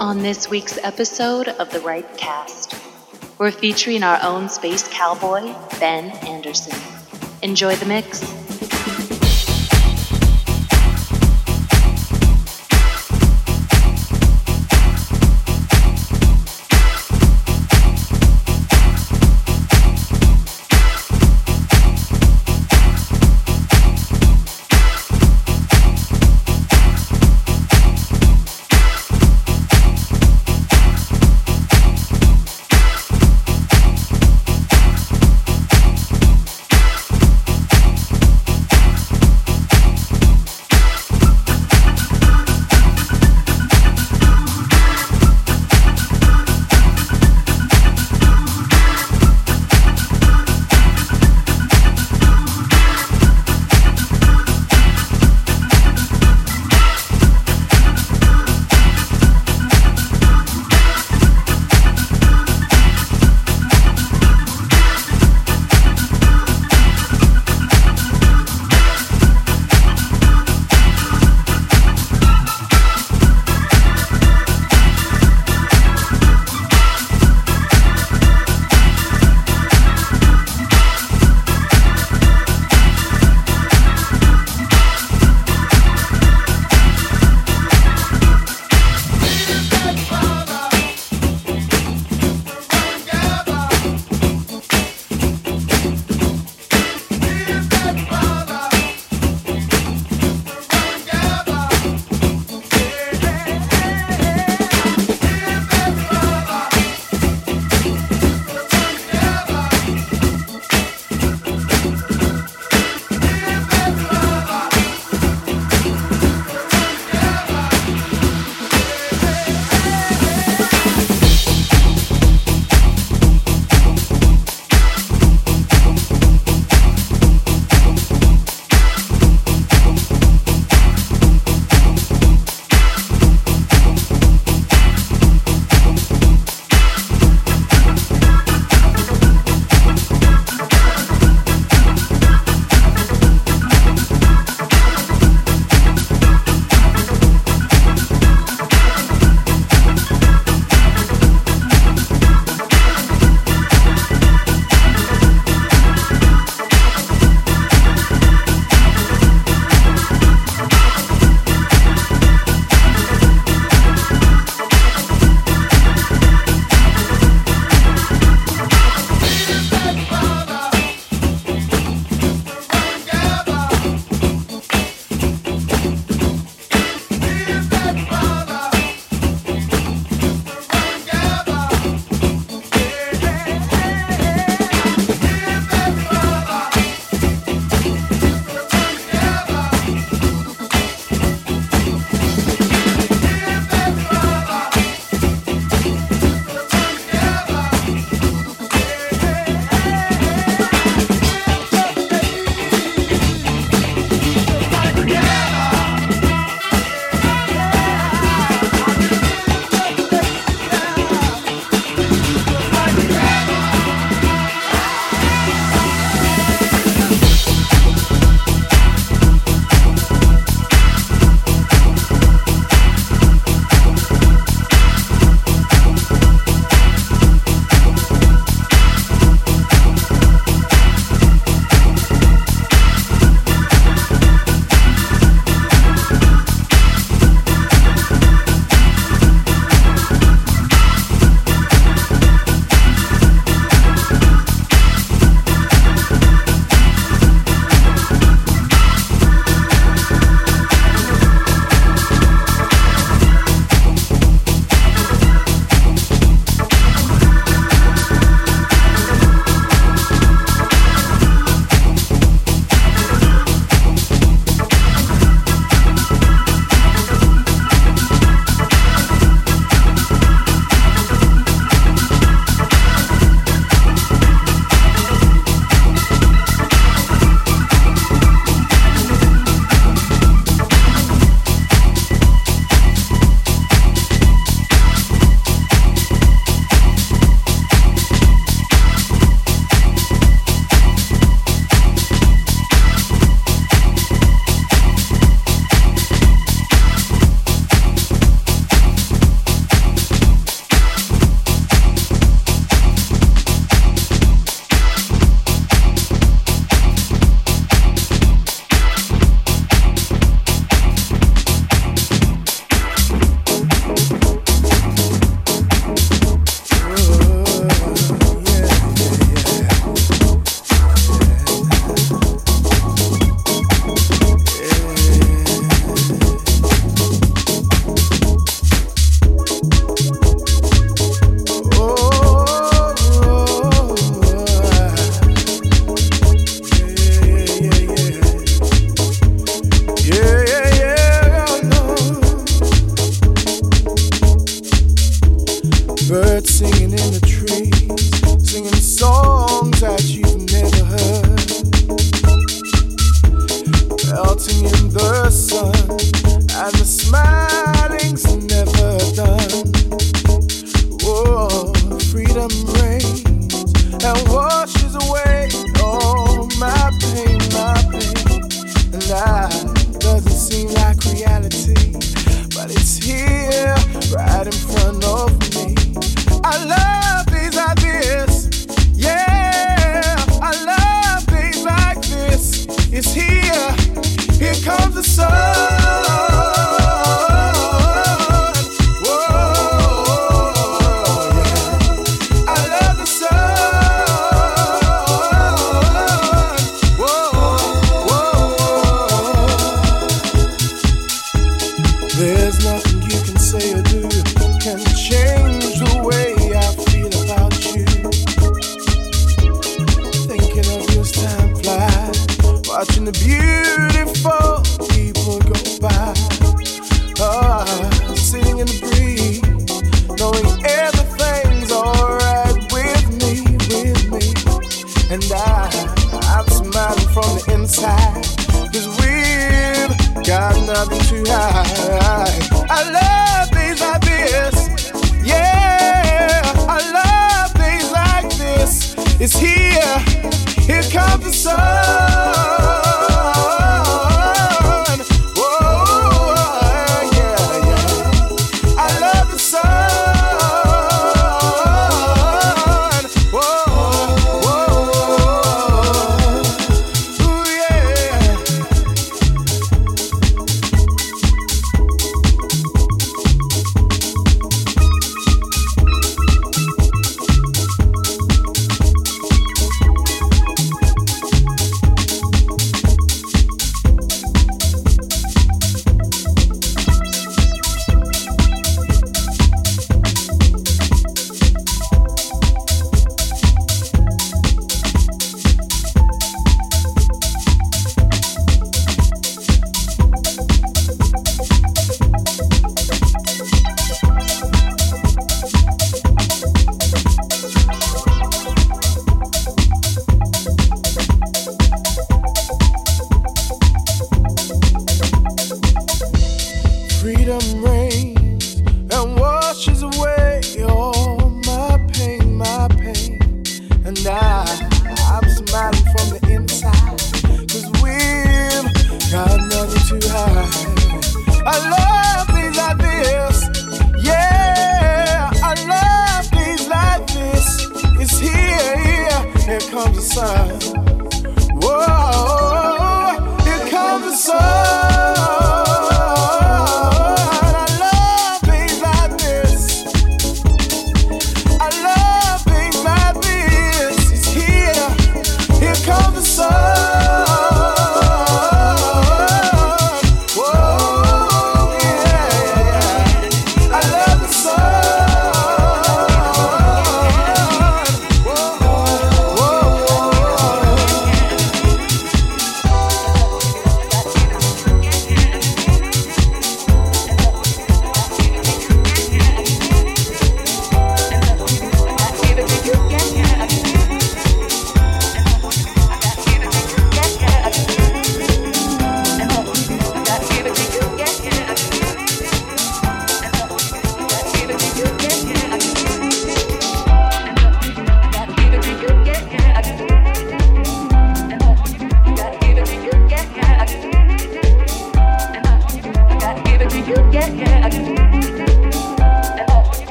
On this week's episode of The Right Cast, we're featuring our own space cowboy, Ben Anderson. Enjoy the mix.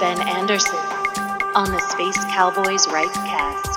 Ben Anderson on the Space Cowboys Right Cast.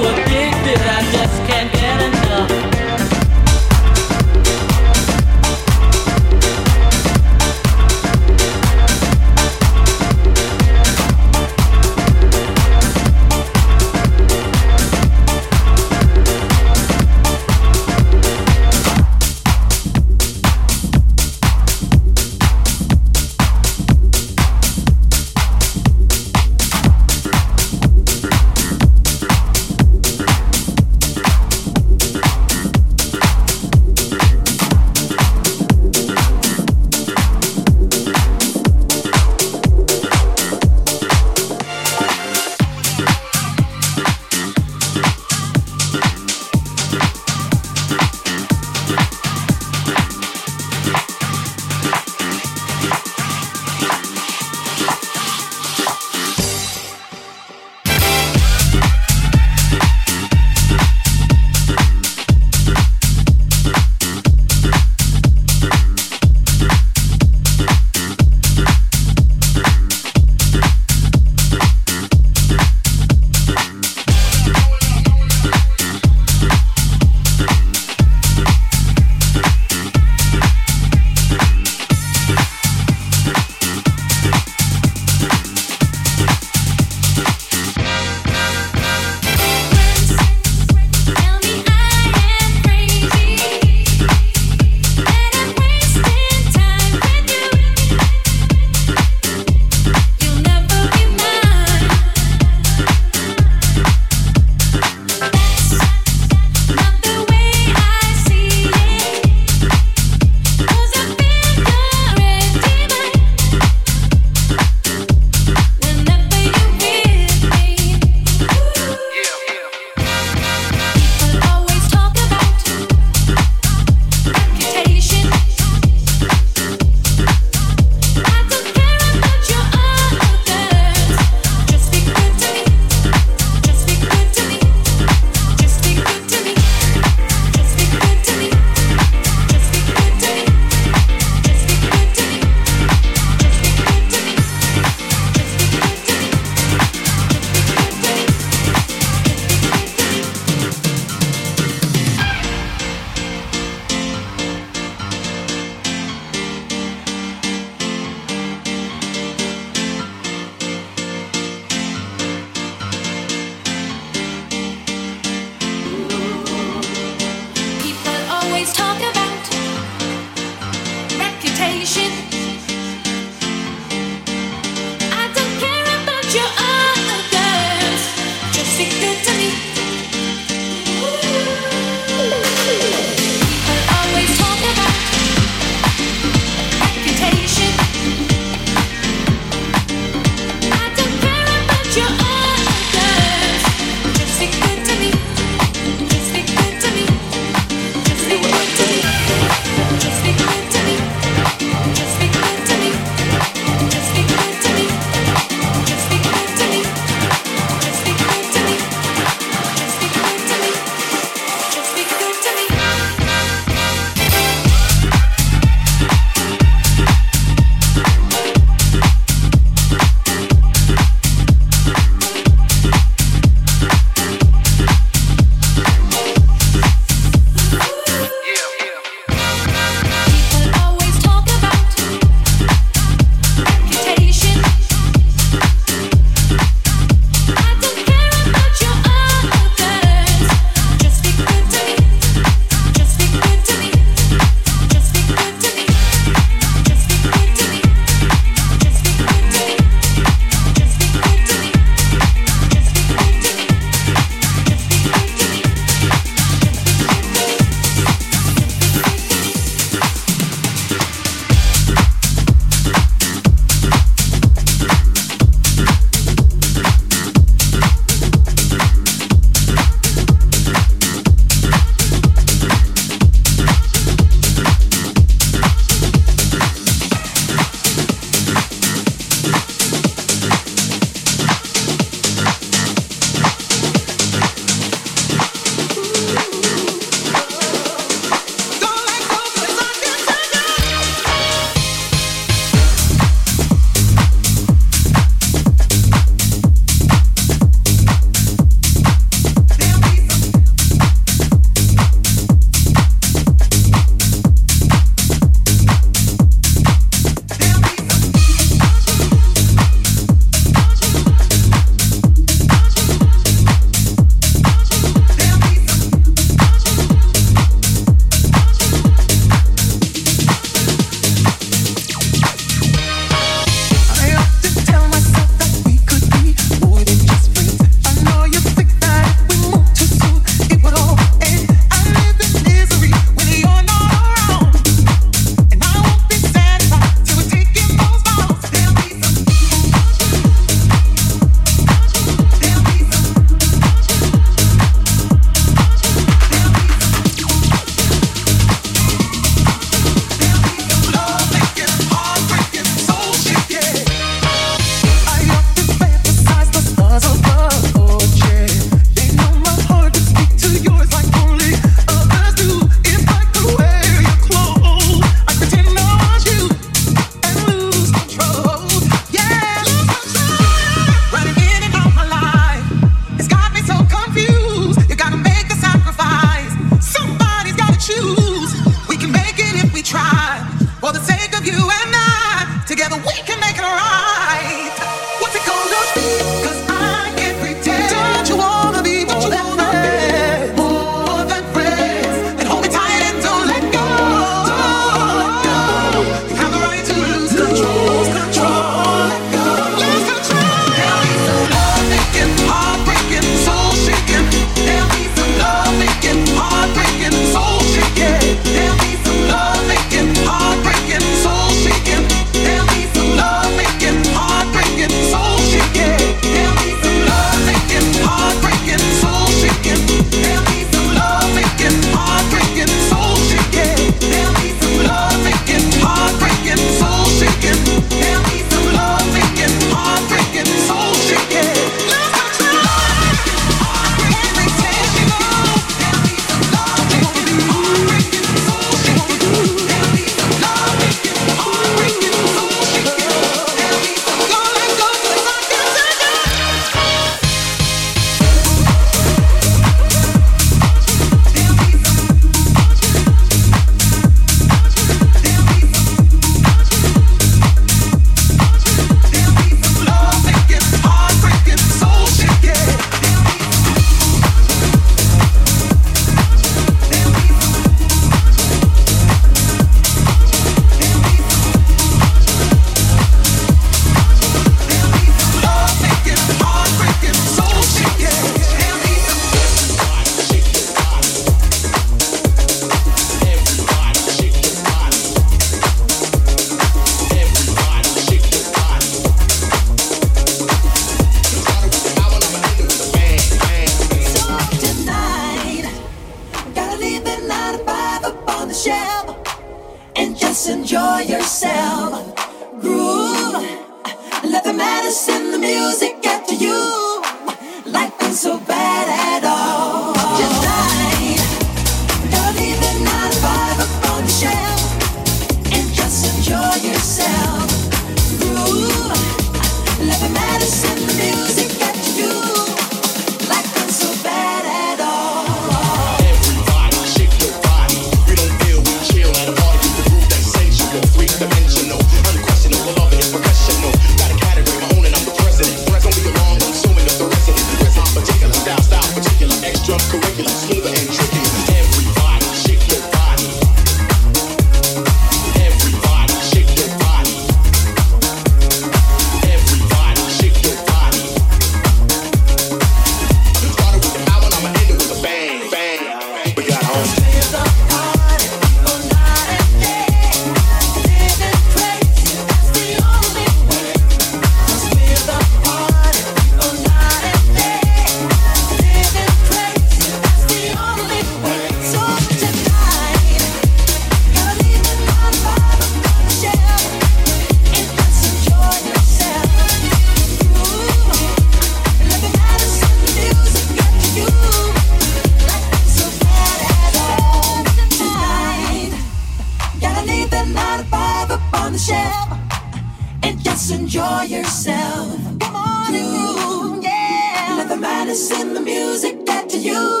and just enjoy yourself. Come on and groove. Yeah. Nothing matters in the music that you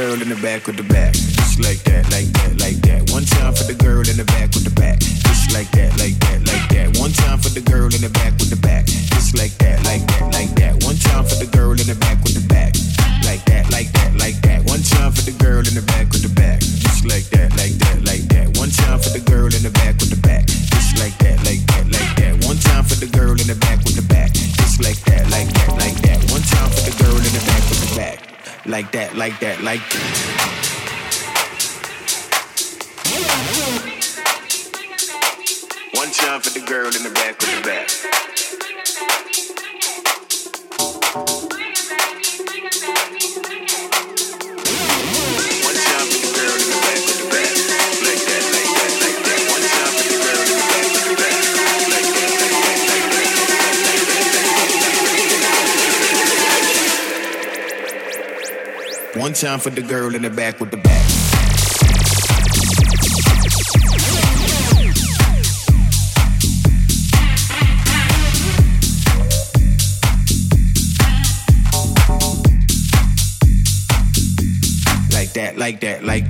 girl in the back with the back, just like that. like time for the girl in the back with the back. like that, like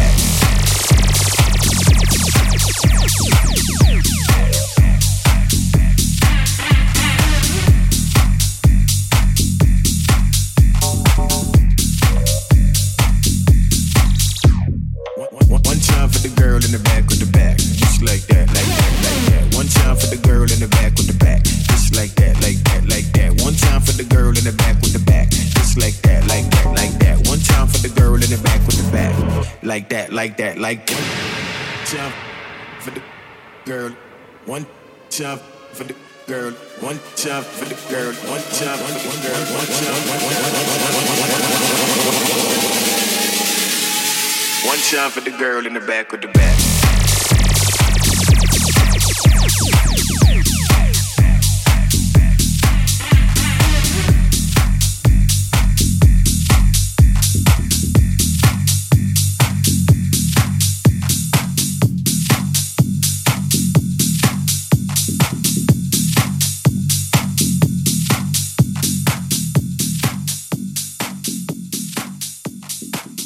for the girl in the back of the. Back.